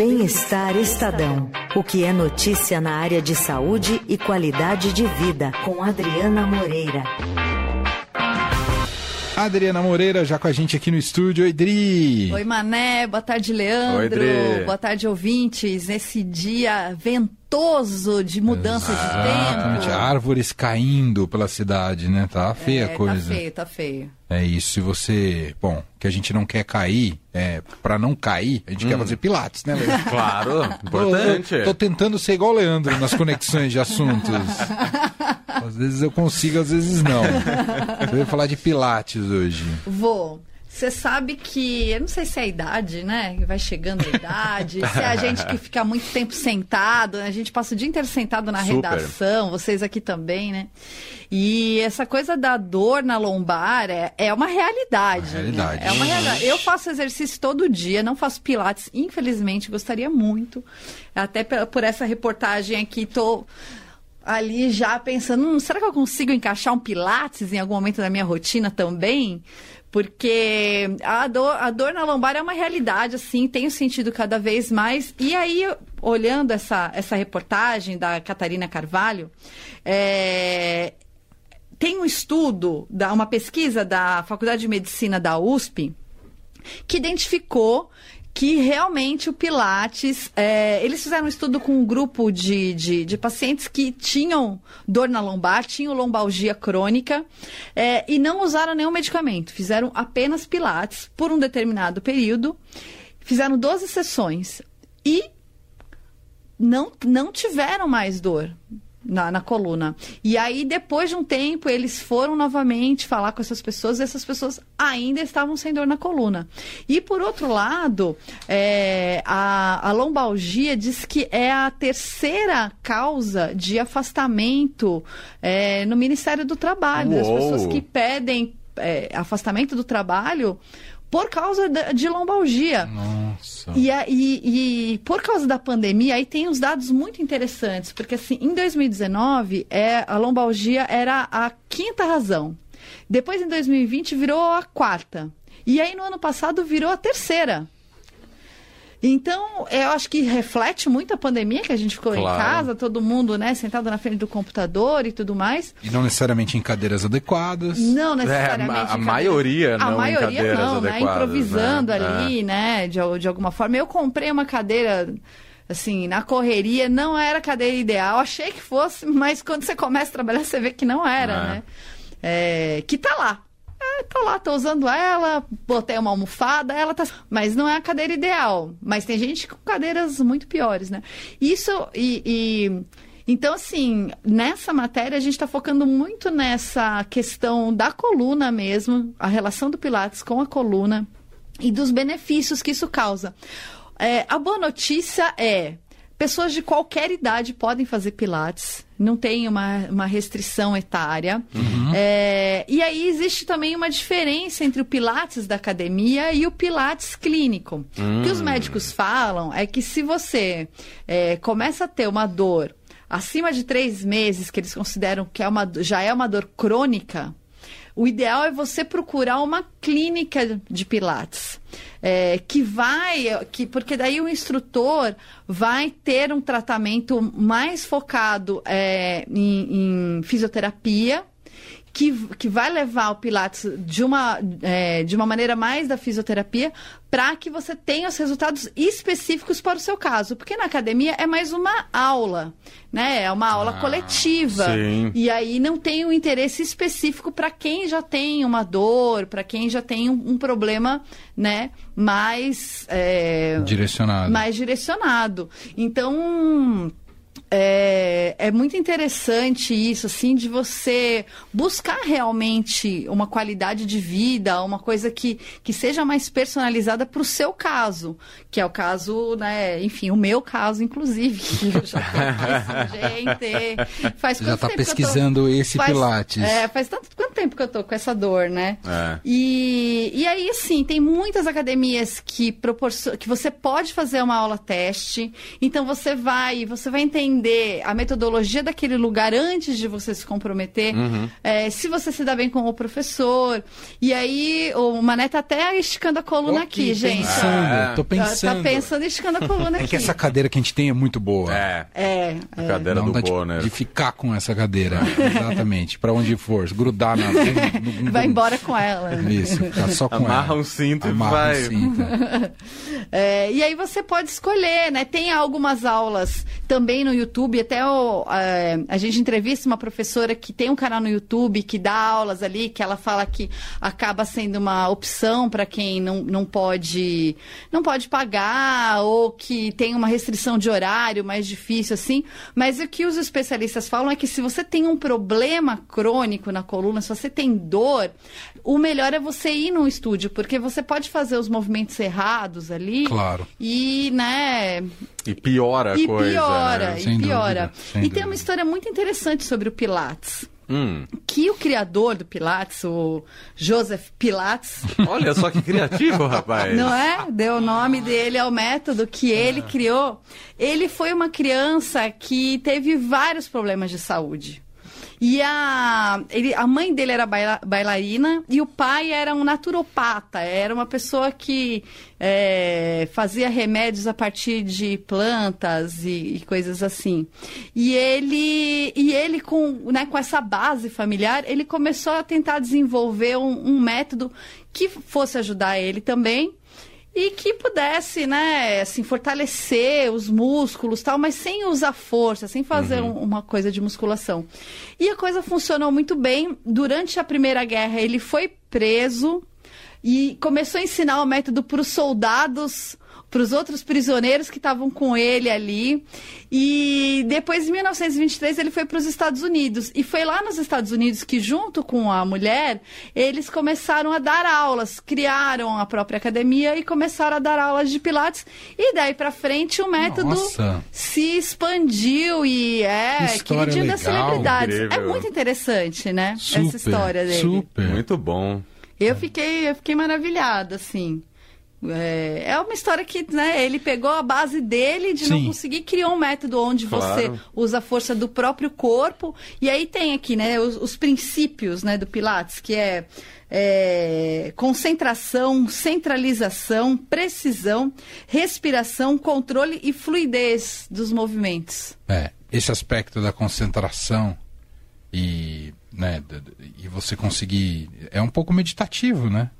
Bem-Estar Estadão. O que é notícia na área de saúde e qualidade de vida, com Adriana Moreira. Adriana Moreira já com a gente aqui no estúdio. Oi, Dri. Oi, Mané. Boa tarde, Leandro. Oi, Dri. Boa tarde, ouvintes. Nesse dia ventoso de mudança Exatamente. de tempo. Árvores caindo pela cidade, né? Tá feia é, a coisa. Tá feio, tá feio. É isso. Se você. Bom, que a gente não quer cair, é, para não cair, a gente quer fazer pilates, né, Leandro? Claro, importante. Tô, tô tentando ser igual o Leandro nas conexões de assuntos. Às vezes eu consigo, às vezes não. Você vai falar de pilates hoje. Vou. Você sabe que, eu não sei se é a idade, né? Vai chegando a idade, se é a gente que fica muito tempo sentado, né? a gente passa o dia inteiro sentado na Super. redação, vocês aqui também, né? E essa coisa da dor na lombar é, é uma realidade. Uma realidade. né? É uma realidade. Eu faço exercício todo dia, não faço pilates, infelizmente, gostaria muito. Até por essa reportagem aqui, tô ali já pensando, hum, será que eu consigo encaixar um pilates em algum momento da minha rotina também? Porque a dor, a dor na lombar é uma realidade, assim, tenho sentido cada vez mais. E aí, olhando essa, essa reportagem da Catarina Carvalho, é, tem um estudo, uma pesquisa da Faculdade de Medicina da USP, que identificou que realmente o Pilates. é, eles fizeram um estudo com um grupo de, de, de pacientes que tinham dor na lombar, tinham lombalgia crônica é, e não usaram nenhum medicamento. Fizeram apenas Pilates por um determinado período, fizeram 12 sessões e não, não tiveram mais dor na, na coluna. E aí, depois de um tempo, eles foram novamente falar com essas pessoas e essas pessoas ainda estavam sem dor na coluna. E, por outro lado, é, a, a lombalgia diz que é a terceira causa de afastamento é, no Ministério do Trabalho. Das Uou! pessoas que pedem é, afastamento do trabalho por causa de lombalgia. Nossa. E, e- e por causa da pandemia, aí tem uns dados muito interessantes, porque assim, em 2019, é, a lombalgia era a quinta razão. Depois, em 2020, virou a quarta. E aí, no ano passado, virou a terceira. Então, eu acho que reflete muito a pandemia, que a gente ficou em Claro. casa, todo mundo, né, sentado na frente do computador e tudo mais. E não necessariamente em cadeiras adequadas. Não É, necessariamente. a- a em cadeira- maioria a não em maioria cadeiras não, né? adequadas, Improvisando né? ali, né? De, de alguma forma. Eu comprei uma cadeira, assim, na correria, não era a cadeira ideal. Achei que fosse, mas quando você começa a trabalhar, você vê que não era, É. né? É, que tá lá. É, tá lá, tô usando ela, botei uma almofada, ela tá. Mas não é a cadeira ideal. Mas tem gente com cadeiras muito piores, né? Isso e- e então, assim, nessa matéria a gente está focando muito nessa questão da coluna mesmo, a relação do Pilates com a coluna e dos benefícios que isso causa. É, a boa notícia é. Pessoas de qualquer idade podem fazer Pilates, não tem uma, uma restrição etária. É, e aí existe também uma diferença entre o Pilates da academia e o Pilates clínico. O que os médicos falam é que se você é, começa a ter uma dor acima de três meses, que eles consideram que é uma, já é uma dor crônica, o ideal é você procurar uma clínica de pilates. é, que vai, que, porque daí o instrutor vai ter um tratamento mais focado é, em, em fisioterapia, que, que vai levar o Pilates de uma, é, de uma maneira mais da fisioterapia para que você tenha os resultados específicos para o seu caso. Porque na academia é mais uma aula, né? É uma aula coletiva. sim. E aí não tem um interesse específico para quem já tem uma dor, para quem já tem um, um problema, né? Mais. é, Direcionado. mais direcionado. Então, é, é muito interessante isso, assim, de você buscar realmente uma qualidade de vida, uma coisa que, que seja mais personalizada para o seu caso, que é o caso, né, enfim, o meu caso, inclusive, que eu já tô aqui, gente, faz Já quanto tá tempo que eu tô- pesquisando esse faz, Pilates. É, faz tanto quanto tempo que eu tô com essa dor, né? É. E, e aí, assim, tem muitas academias que proporcion... que você pode fazer uma aula teste. Então você vai, você vai entender a metodologia daquele lugar antes de você se comprometer. É, se você se dá bem com o professor. E aí, o Mané tá até esticando a coluna Tô aqui, gente. Pensando, Ah, tô Tá- pensando. Tá pensando em esticando a coluna aqui. É que essa cadeira que a gente tem é muito boa. É. É, A é. cadeira Não do de, Bonner. de ficar com essa cadeira. Exatamente. Pra onde for. Grudar na. no- no- Vai embora com ela. Isso, ficar só com Amarra ela. um cinto e Amarra vai. um cinto. É, e aí você pode escolher, né? Tem algumas aulas também no YouTube, até o, é, a gente entrevista uma professora que tem um canal no YouTube que dá aulas ali, que ela fala que acaba sendo uma opção para quem não, não pode não pode pagar ou que tem uma restrição de horário mais difícil assim. Mas o que os especialistas falam é que se você tem um problema crônico na coluna, se você tem dor, o melhor é você ir num estúdio, porque você pode fazer os movimentos errados ali Claro. e, né, E piora a e coisa. piora, né? e Sem piora. dúvida, e tem uma história muito interessante sobre o Pilates. Hum. Que o criador do Pilates, o Joseph Pilates, Olha só que criativo, rapaz. não é? Deu o nome dele ao método que ele criou. Ele foi uma criança que teve vários problemas de saúde. E a, ele- a mãe dele era baila- bailarina e o pai era um naturopata, era uma pessoa que é, fazia remédios a partir de plantas e, e coisas assim. E ele, e ele com, né, com essa base familiar, ele começou a tentar desenvolver um, um método que fosse ajudar ele também e que pudesse, né, assim, fortalecer os músculos tal, mas sem usar força, sem fazer um- uma coisa de musculação. E a coisa funcionou muito bem. Durante a Primeira Guerra, ele foi preso e começou a ensinar o método para os soldados, para os outros prisioneiros que estavam com ele ali. E depois, em 1923, ele foi para os Estados Unidos. E foi lá nos Estados Unidos que, junto com a mulher, eles começaram a dar aulas, criaram a própria academia e começaram a dar aulas de Pilates. E daí para frente, o método Nossa. se expandiu e é queridinho das celebridades. É Incrível. muito interessante, né? Super, Essa história dele. Super. Muito bom. Eu fiquei, eu fiquei maravilhada, assim. É, é uma história que né, ele pegou a base dele de não Sim. conseguir, criou um método onde você Claro. usa a força do próprio corpo. E aí tem aqui né, os, os princípios né, do Pilates, que é, é, concentração, centralização, precisão, respiração, controle e fluidez dos movimentos. É, esse aspecto da concentração e, né, e você conseguir. É um pouco meditativo, né?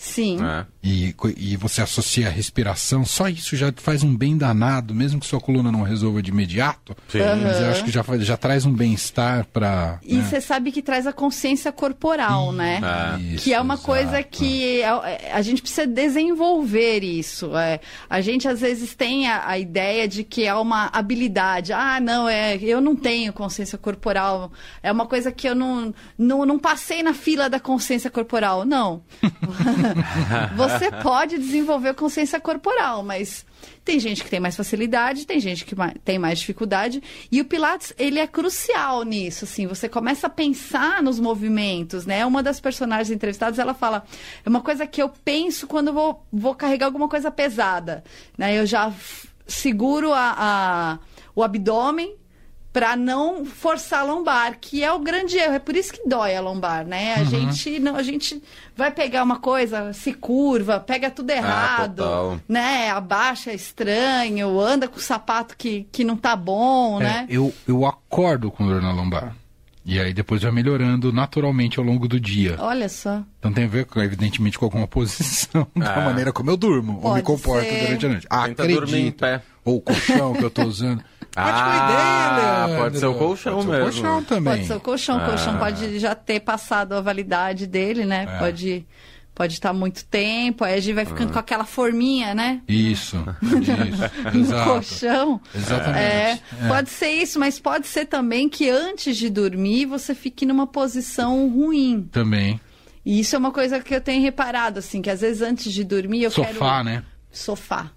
Sim. É. E, e você associa a respiração, só isso já faz um bem danado, mesmo que sua coluna não resolva de imediato. Sim. Mas eu acho que já, faz- já traz um bem-estar para. E você sabe que traz a consciência corporal, né? que é uma coisa que a, a gente precisa desenvolver isso. É, a gente às vezes tem a, a ideia de que é uma habilidade. Ah, não, é, eu não tenho consciência corporal. É uma coisa que eu não, não, não passei na fila da consciência corporal. Não. Você pode desenvolver consciência corporal, mas tem gente que tem mais facilidade, tem gente que tem mais dificuldade. E o Pilates, ele é crucial nisso, assim. Você começa a pensar nos movimentos, né? Uma das personagens entrevistadas, ela fala, é uma coisa que eu penso quando vou, vou carregar alguma coisa pesada, né? Eu já seguro a, a- o abdômen para não forçar a lombar, que é o grande erro. É por isso que dói a lombar, né? A gente não, a gente vai pegar uma coisa, se curva, pega tudo errado, total. né? Abaixa estranho, anda com o sapato que, que não tá bom, É, né? eu, eu acordo com dor na lombar. E aí depois vai melhorando naturalmente ao longo do dia. Olha só. Então tem a ver, com, evidentemente, com alguma posição da Ah. maneira como eu durmo ou me Pode comporto ser. durante a noite. Tenta Acredito. dormir em pé. Ou o colchão que eu tô usando. Ah, Ótima ideia, Leandro. pode ser o colchão Pode ser mesmo. O colchão também. Pode ser o colchão, o colchão Ah. pode já ter passado a validade dele, né? É. Pode pode estar muito tempo, aí a gente vai ficando com aquela forminha, né? Isso, isso. No Exato. colchão. Exatamente. É, É. Pode ser isso, mas pode ser também que antes de dormir você fique numa posição ruim. Também. E isso é uma coisa que eu tenho reparado, assim, que às vezes antes de dormir eu quero. Sofá, né? Sofá.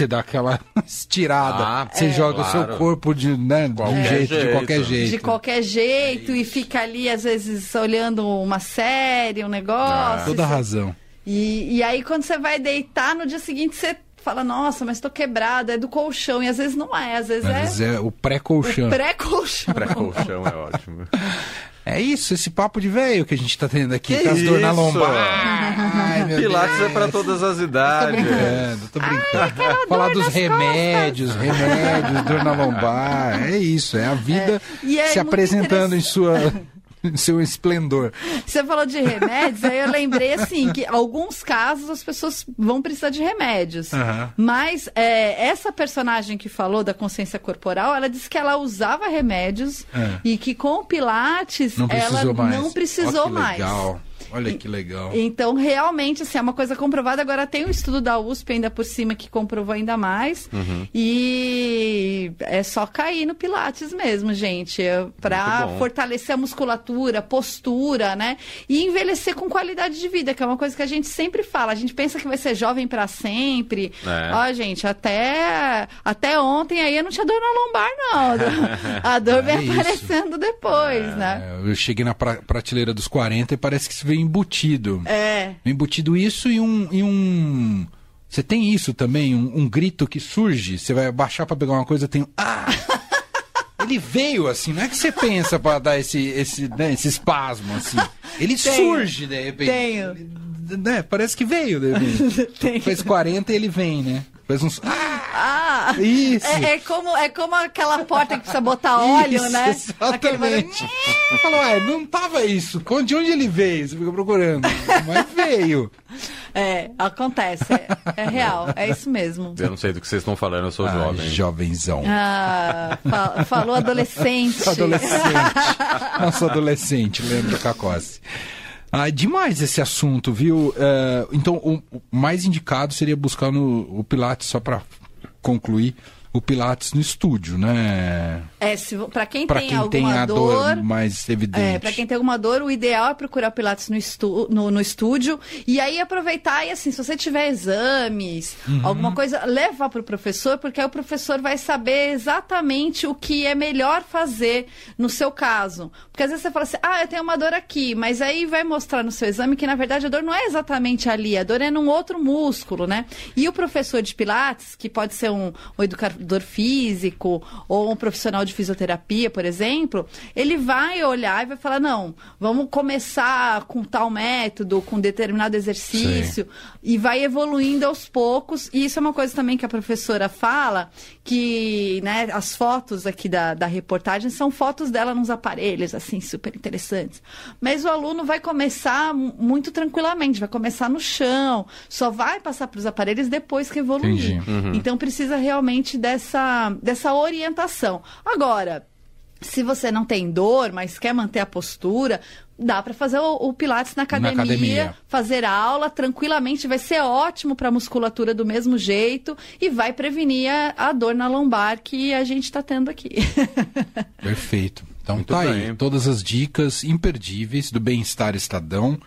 Você dá aquela estirada. Ah, você é, joga o seu claro. corpo de, né, de um Qualquer jeito, de jeito. qualquer jeito. de qualquer jeito e fica ali, às vezes, olhando uma série, um negócio. Toda Você- razão. E, e aí, quando você vai deitar, no dia seguinte você fala, nossa, mas tô quebrada, é do colchão. E às vezes não é, às vezes Mas é, é o pré-colchão. o pré-colchão. Pré-colchão é ótimo. É isso, esse papo de velho que a gente tá tendo aqui, Que com as dor na lombar. Ai, meu Pilates Deus. é pra todas as Tô idades. brincando, tô brincando. Falar dos remédios, remédios, dor na lombar. É isso, é a vida E é se muito apresentando em sua seu esplendor. Você falou de remédios, aí eu lembrei assim que alguns casos as pessoas vão precisar de remédios. Aham. Mas é, essa personagem que falou da consciência corporal, ela disse que ela usava remédios É. e que com o Pilates Não ela mais. não precisou que mais. Legal. Olha que legal. Então, realmente, assim, é uma coisa comprovada. Agora tem um estudo da USP ainda por cima que comprovou ainda mais. Uhum. E é só cair no Pilates mesmo, gente. Para Muito bom. fortalecer a musculatura, postura, né? E envelhecer com qualidade de vida, que é uma coisa que a gente sempre fala. A gente pensa que vai ser jovem para sempre. É. Ó, gente, até, até ontem aí eu não tinha dor na lombar, não. A dor vem É aparecendo depois, né? É, eu cheguei na pra- prateleira dos 40 e parece que isso veio embutido. É. Embutido isso e um. E um... Você tem isso também, um, um grito que surge. Você vai abaixar pra pegar uma coisa, tem. um Ah! Ele veio assim, não é que você pensa pra dar esse, esse, né, esse espasmo assim. Ele Tenho. surge de repente. Tenho. Ele, né, parece que veio de repente. Faz 40 e ele vem, né? Faz uns. Ah! Ah! Isso! É, é como, é como aquela porta que precisa botar óleo, Isso, né? Exatamente. Você falou, ué, não tava isso. De onde ele veio? Você fica procurando. Mas veio. É, acontece. É, é real. É isso mesmo. Eu não sei do que vocês estão falando, eu sou Ah, jovem. jovenzão. Ah, fa- falou adolescente. Adolescente. Nosso adolescente, lembra Cacossi. Ah, é demais esse assunto, viu? É, então, o, o mais indicado seria buscar no, o Pilates, só para concluir, o Pilates no estúdio, né? É, pra quem Para tem quem alguma tem dor, dor mais evidente. É, pra quem tem alguma dor, o ideal é procurar Pilates no, estu no, no estúdio e aí aproveitar e assim, se você tiver exames, Uhum. alguma coisa, leva pro professor, porque aí o professor vai saber exatamente o que é melhor fazer no seu caso. Porque às vezes você fala assim, ah, eu tenho uma dor aqui, mas aí vai mostrar no seu exame que na verdade a dor não é exatamente ali, a dor é num outro músculo, né? E o professor de Pilates, que pode ser um, um educador físico ou um profissional de fisioterapia, por exemplo, ele vai olhar e vai falar: não, vamos começar com tal método, com determinado exercício, e vai evoluindo aos poucos. E isso é uma coisa também que a professora fala, que né, as fotos aqui da, da reportagem são fotos dela nos aparelhos, assim, super interessantes. Mas o aluno vai começar mu- muito tranquilamente, vai começar no chão, só vai passar para os aparelhos depois que evoluir. Entendi. Então precisa realmente dessa, dessa orientação. Agora, se você não tem dor, mas quer manter a postura, dá para fazer o, o Pilates na academia, academia. fazer aula tranquilamente, vai ser ótimo para a musculatura do mesmo jeito e vai prevenir a, a dor na lombar que a gente está tendo aqui. Perfeito. Então Muito tá aí, bem. todas as dicas imperdíveis do Bem-Estar Estadão.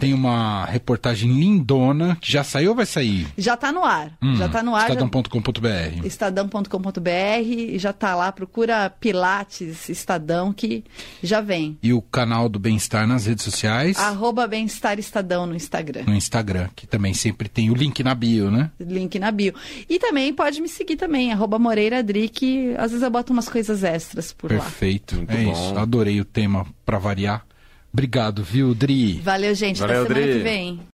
Tem uma reportagem lindona que já saiu ou vai sair? já está no ar, Hum, já está no ar. já- Estadão.com.br. Estadão.com.br, já tá lá, procura Pilates Estadão que já vem. E o canal do Bem-Estar nas redes sociais. Arroba Bem-Estar Estadão no Instagram. No Instagram, que também sempre tem o link na bio, né? Link na bio. E também pode me seguir também, arroba Moreira Adri, que às vezes eu boto umas coisas extras por lá. Perfeito. Muito é bom. isso. Adorei o tema pra variar. Obrigado, viu, Dri? Valeu, gente. Valeu, Até semana Dri. que vem.